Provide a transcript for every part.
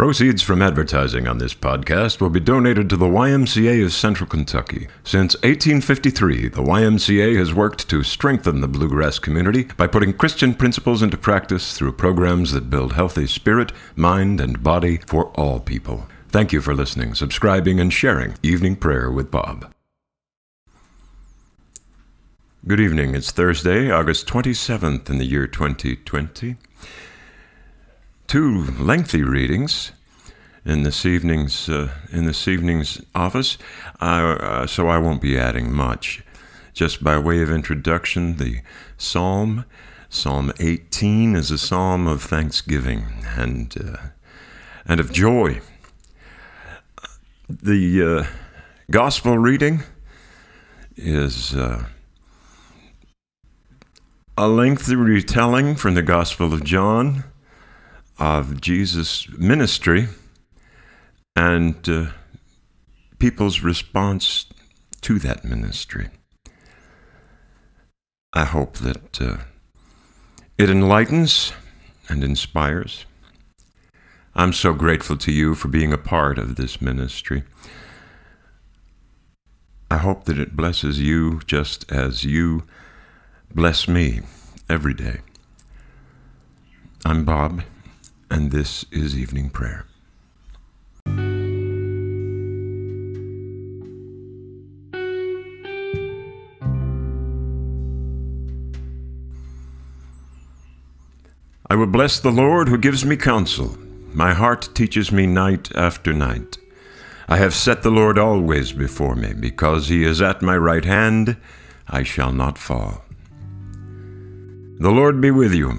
Proceeds from advertising on this podcast will be donated to the YMCA of Central Kentucky. Since 1853, the YMCA has worked to strengthen the bluegrass community by putting Christian principles into practice through programs that build healthy spirit, mind, and body for all people. Thank you for listening, subscribing, and sharing Evening Prayer with Bob. Good evening. It's Thursday, August 27th in the year 2020 two lengthy readings in this evening's uh, in this evening's office, uh, so I won't be adding much. Just by way of introduction, the psalm, Psalm 18, is a psalm of thanksgiving and uh, and of joy. The uh, gospel reading is uh, a lengthy retelling from the Gospel of John of Jesus' ministry and uh, people's response to that ministry. I hope that uh, it enlightens and inspires. I'm so grateful to you for being a part of this ministry. I hope that it blesses you just as you bless me every day. I'm Bob and this is evening prayer. I will bless the Lord who gives me counsel. My heart teaches me night after night. I have set the Lord always before me. Because he is at my right hand, I shall not fall. The Lord be with you.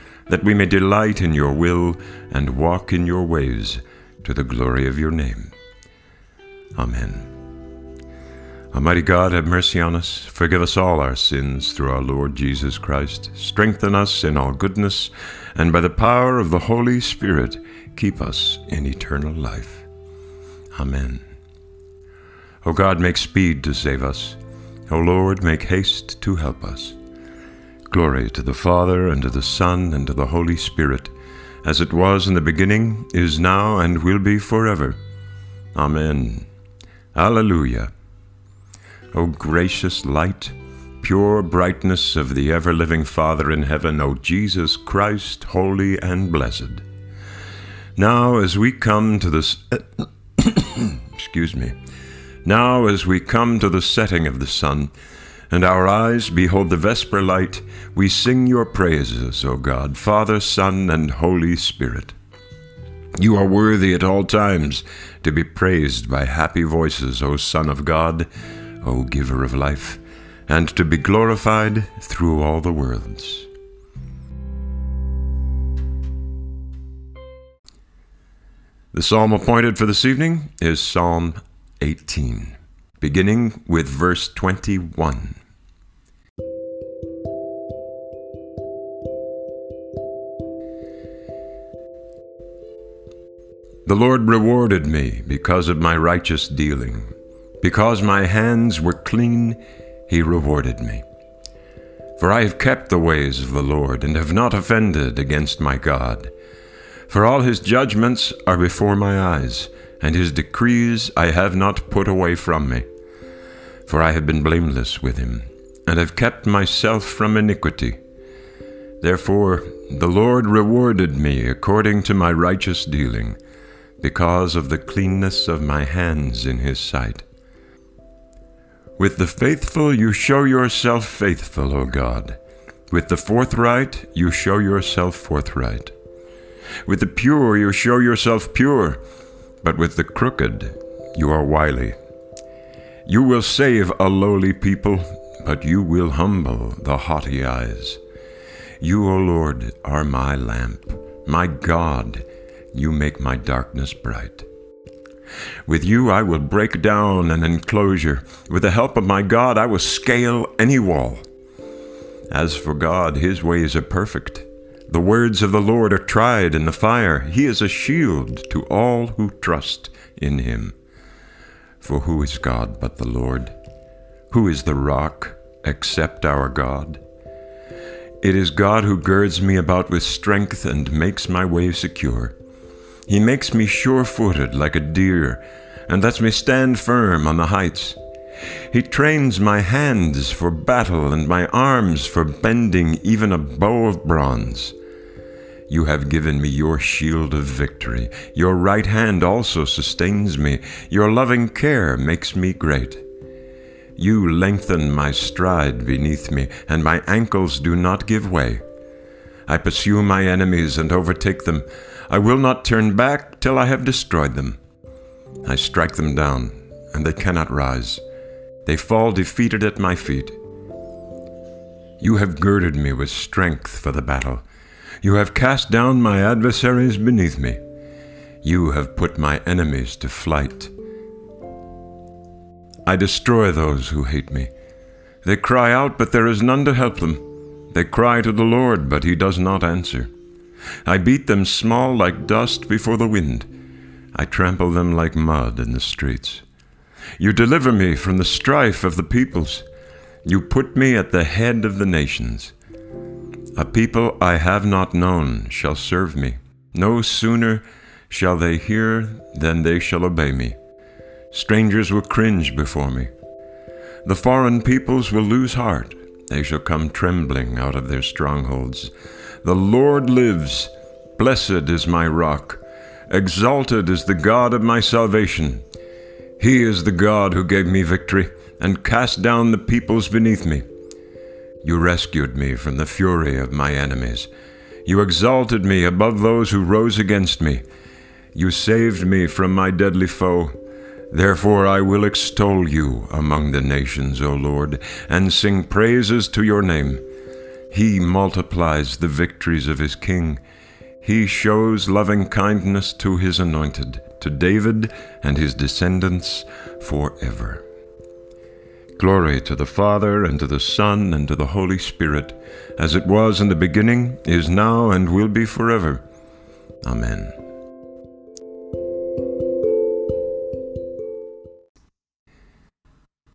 that we may delight in your will and walk in your ways to the glory of your name. Amen. Almighty God, have mercy on us. Forgive us all our sins through our Lord Jesus Christ. Strengthen us in all goodness, and by the power of the Holy Spirit, keep us in eternal life. Amen. O God, make speed to save us. O Lord, make haste to help us. Glory to the Father, and to the Son, and to the Holy Spirit, as it was in the beginning, is now, and will be forever. Amen. Alleluia. O gracious light, pure brightness of the ever living Father in heaven, O Jesus Christ, holy and blessed. Now, as we come to this. excuse me. Now, as we come to the setting of the sun, and our eyes behold the vesper light, we sing your praises, O God, Father, Son, and Holy Spirit. You are worthy at all times to be praised by happy voices, O Son of God, O Giver of life, and to be glorified through all the worlds. The psalm appointed for this evening is Psalm 18, beginning with verse 21. The Lord rewarded me because of my righteous dealing. Because my hands were clean, he rewarded me. For I have kept the ways of the Lord, and have not offended against my God. For all his judgments are before my eyes, and his decrees I have not put away from me. For I have been blameless with him, and have kept myself from iniquity. Therefore the Lord rewarded me according to my righteous dealing because of the cleanness of my hands in his sight. With the faithful you show yourself faithful, O God. With the forthright you show yourself forthright. With the pure you show yourself pure, but with the crooked you are wily. You will save a lowly people, but you will humble the haughty eyes. You, O Lord, are my lamp, my God You make my darkness bright. With you I will break down an enclosure. With the help of my God, I will scale any wall. As for God, his ways are perfect. The words of the Lord are tried in the fire. He is a shield to all who trust in him. For who is God but the Lord? Who is the rock except our God? It is God who girds me about with strength and makes my way secure. He makes me sure footed like a deer and lets me stand firm on the heights. He trains my hands for battle and my arms for bending even a bow of bronze. You have given me your shield of victory. Your right hand also sustains me. Your loving care makes me great. You lengthen my stride beneath me, and my ankles do not give way. I pursue my enemies and overtake them. I will not turn back till I have destroyed them. I strike them down, and they cannot rise. They fall defeated at my feet. You have girded me with strength for the battle. You have cast down my adversaries beneath me. You have put my enemies to flight. I destroy those who hate me. They cry out, but there is none to help them. They cry to the Lord, but he does not answer. I beat them small like dust before the wind. I trample them like mud in the streets. You deliver me from the strife of the peoples. You put me at the head of the nations. A people I have not known shall serve me. No sooner shall they hear than they shall obey me. Strangers will cringe before me. The foreign peoples will lose heart. They shall come trembling out of their strongholds. The Lord lives. Blessed is my rock. Exalted is the God of my salvation. He is the God who gave me victory and cast down the peoples beneath me. You rescued me from the fury of my enemies. You exalted me above those who rose against me. You saved me from my deadly foe. Therefore I will extol you among the nations, O Lord, and sing praises to your name. He multiplies the victories of his king. He shows loving kindness to his anointed, to David and his descendants forever. Glory to the Father, and to the Son, and to the Holy Spirit, as it was in the beginning, is now, and will be forever. Amen.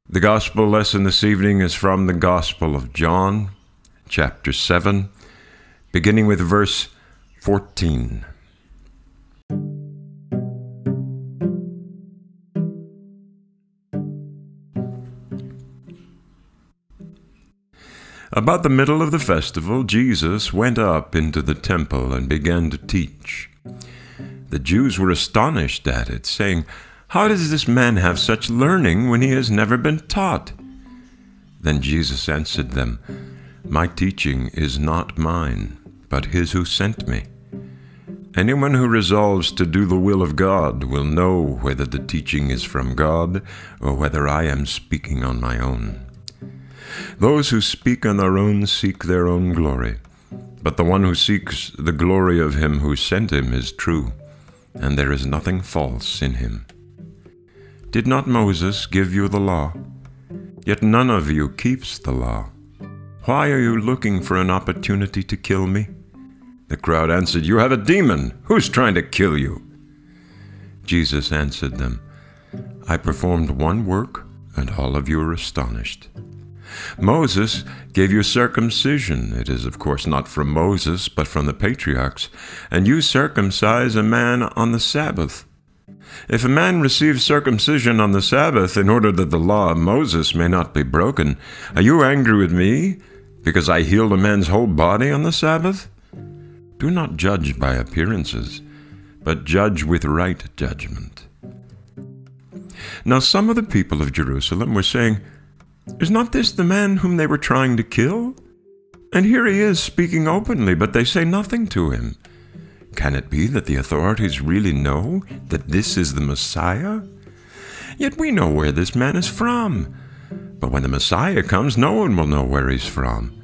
The Gospel lesson this evening is from the Gospel of John, chapter 7, beginning with verse 14. About the middle of the festival, Jesus went up into the temple and began to teach. The Jews were astonished at it, saying, How does this man have such learning when he has never been taught? Then Jesus answered them, My teaching is not mine, but his who sent me. Anyone who resolves to do the will of God will know whether the teaching is from God or whether I am speaking on my own. Those who speak on their own seek their own glory, but the one who seeks the glory of him who sent him is true, and there is nothing false in him. Did not Moses give you the law? Yet none of you keeps the law. Why are you looking for an opportunity to kill me? The crowd answered, You have a demon. Who's trying to kill you? Jesus answered them, I performed one work, and all of you are astonished. Moses gave you circumcision. It is, of course, not from Moses, but from the patriarchs. And you circumcise a man on the Sabbath. If a man receives circumcision on the Sabbath in order that the law of Moses may not be broken, are you angry with me because I healed a man's whole body on the Sabbath? Do not judge by appearances, but judge with right judgment. Now, some of the people of Jerusalem were saying, is not this the man whom they were trying to kill? And here he is speaking openly, but they say nothing to him. Can it be that the authorities really know that this is the Messiah? Yet we know where this man is from. But when the Messiah comes, no one will know where he's from.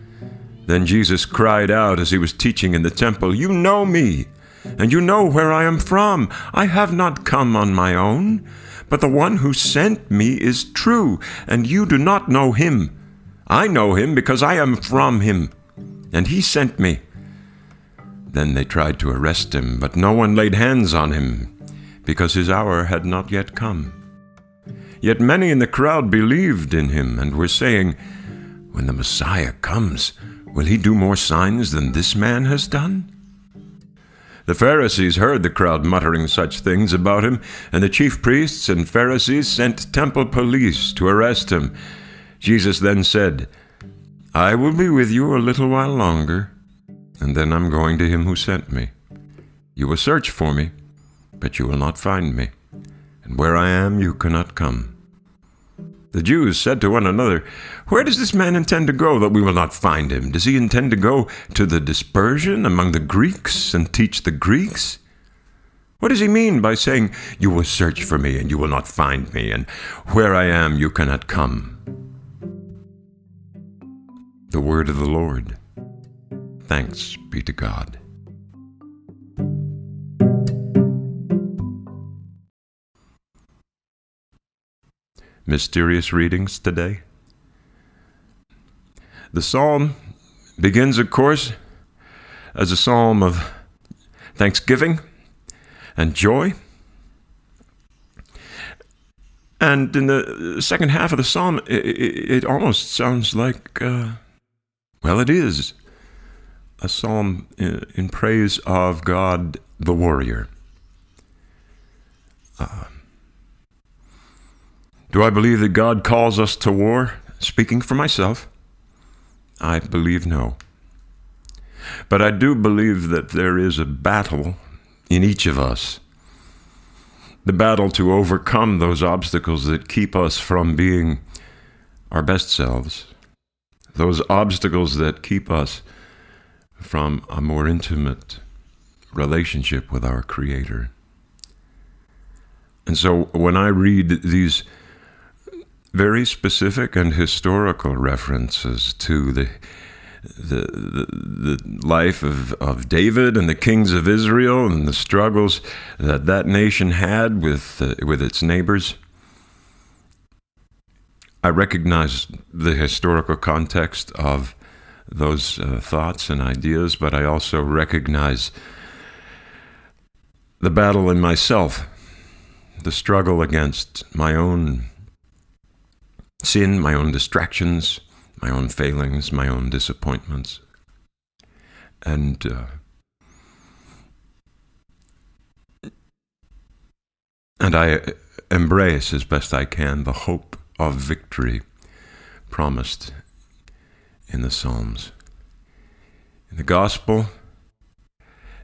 Then Jesus cried out as he was teaching in the temple, You know me, and you know where I am from. I have not come on my own, but the one who sent me is true, and you do not know him. I know him because I am from him, and he sent me. Then they tried to arrest him, but no one laid hands on him, because his hour had not yet come. Yet many in the crowd believed in him and were saying, When the Messiah comes, will he do more signs than this man has done? The Pharisees heard the crowd muttering such things about him, and the chief priests and Pharisees sent temple police to arrest him. Jesus then said, I will be with you a little while longer and then I'm going to him who sent me. You will search for me, but you will not find me, and where I am you cannot come. The Jews said to one another, Where does this man intend to go that we will not find him? Does he intend to go to the dispersion among the Greeks and teach the Greeks? What does he mean by saying, You will search for me and you will not find me, and where I am you cannot come? The word of the Lord. Thanks be to God. Mysterious readings today. The psalm begins, of course, as a psalm of thanksgiving and joy. And in the second half of the psalm, it, it, it almost sounds like, uh, well, it is a psalm in, praise of God the warrior. Uh, do I believe that God calls us to war? Speaking for myself, I believe no. But I do believe that there is a battle in each of us. The battle to overcome those obstacles that keep us from being our best selves. Those obstacles that keep us from a more intimate relationship with our Creator. And so when I read these very specific and historical references to the the, the, the life of, of David and the kings of Israel and the struggles that that nation had with, uh, with its neighbors. I recognize the historical context of those uh, thoughts and ideas, but I also recognize the battle in myself, the struggle against my own sin, my own distractions, my own failings, my own disappointments. And uh, and I embrace as best I can the hope of victory promised in the Psalms. In the Gospel,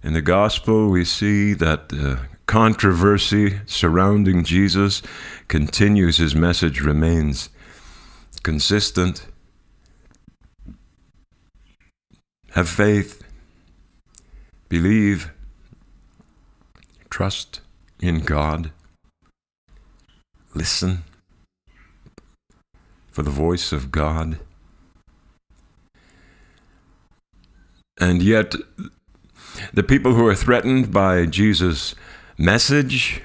in the Gospel, we see that the controversy surrounding Jesus continues. His message remains consistent. Have faith, believe, trust in God, listen for the voice of God. And yet, the people who are threatened by Jesus' message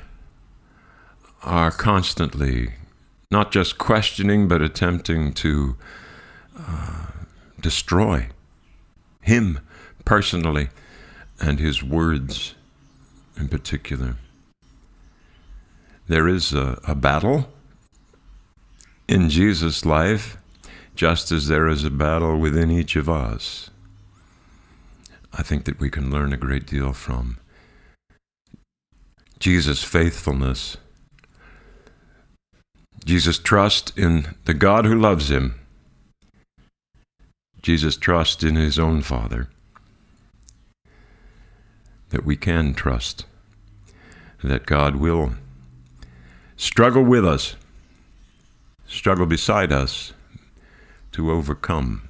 are constantly not just questioning, but attempting to uh, destroy him personally and his words in particular. There is a, a battle in Jesus' life, just as there is a battle within each of us. I think that we can learn a great deal from Jesus' faithfulness, Jesus' trust in the God who loves him, Jesus' trust in his own Father, that we can trust. That God will struggle with us, struggle beside us to overcome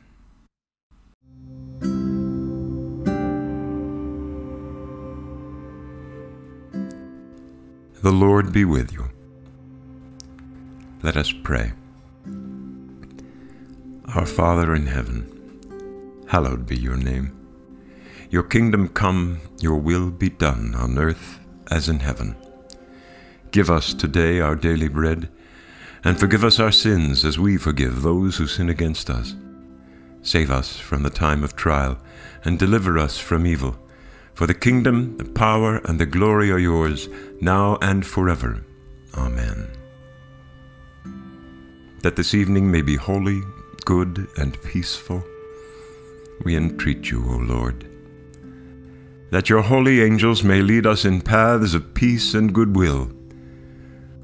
The Lord be with you. Let us pray. Our Father in heaven, hallowed be your name. Your kingdom come, your will be done on earth as in heaven. Give us today our daily bread, and forgive us our sins as we forgive those who sin against us. Save us from the time of trial, and deliver us from evil. For the kingdom, the power, and the glory are yours, now and forever. Amen that this evening may be holy, good, and peaceful, we entreat you, O Lord. That your holy angels may lead us in paths of peace and goodwill,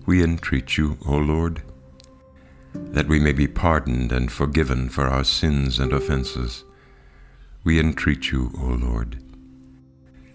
we entreat you, O Lord. That we may be pardoned and forgiven for our sins and offenses, we entreat you, O Lord.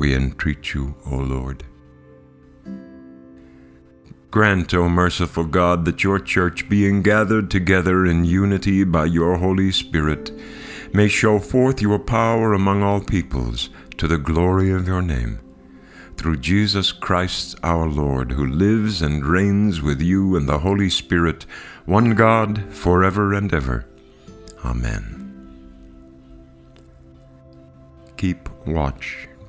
We entreat you, O Lord. Grant, O merciful God, that your church, being gathered together in unity by your Holy Spirit, may show forth your power among all peoples to the glory of your name. Through Jesus Christ our Lord, who lives and reigns with you and the Holy Spirit, one God, forever and ever. Amen. Keep watch,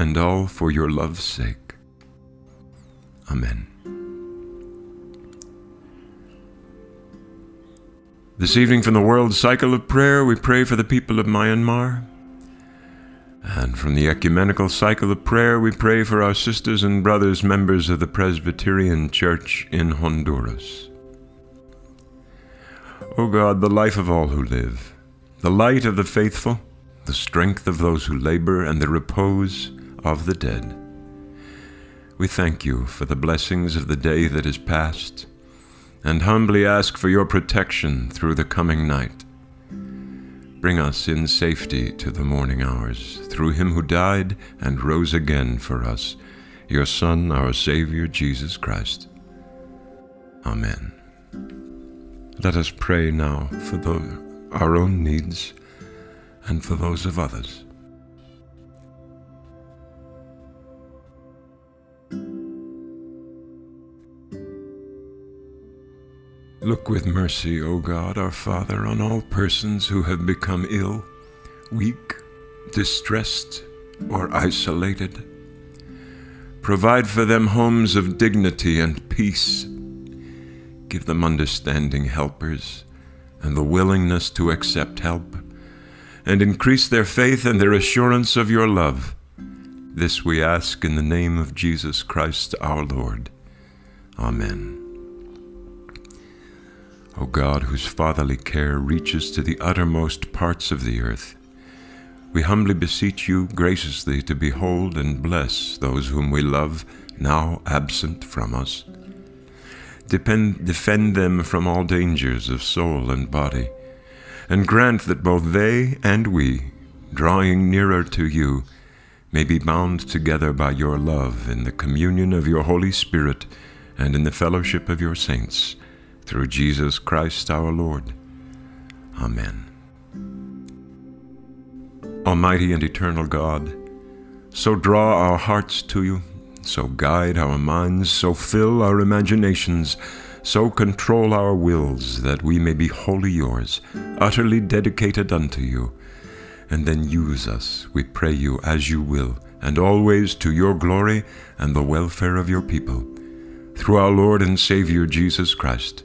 And all for your love's sake. Amen. This evening, from the World Cycle of Prayer, we pray for the people of Myanmar. And from the Ecumenical Cycle of Prayer, we pray for our sisters and brothers, members of the Presbyterian Church in Honduras. O God, the life of all who live, the light of the faithful, the strength of those who labor, and the repose of the dead. We thank you for the blessings of the day that is past and humbly ask for your protection through the coming night. bring us in safety to the morning hours, through him who died and rose again for us, your Son, our Savior, Jesus Christ. Amen. Let us pray now for the, our own needs and for those of others. Look with mercy, O God, our Father, on all persons who have become ill, weak, distressed, or isolated. Provide for them homes of dignity and peace. Give them understanding helpers and the willingness to accept help, and increase their faith and their assurance of your love. This we ask in the name of Jesus Christ our Lord. Amen. O God, whose fatherly care reaches to the uttermost parts of the earth, we humbly beseech you graciously to behold and bless those whom we love, now absent from us. Depend, defend them from all dangers of soul and body, and grant that both they and we, drawing nearer to you, may be bound together by your love in the communion of your Holy Spirit and in the fellowship of your saints through Jesus Christ our Lord. Amen. Almighty and eternal God, so draw our hearts to you, so guide our minds, so fill our imaginations, so control our wills, that we may be wholly yours, utterly dedicated unto you. And then use us, we pray you, as you will, and always to your glory and the welfare of your people. Through our Lord and Savior Jesus Christ.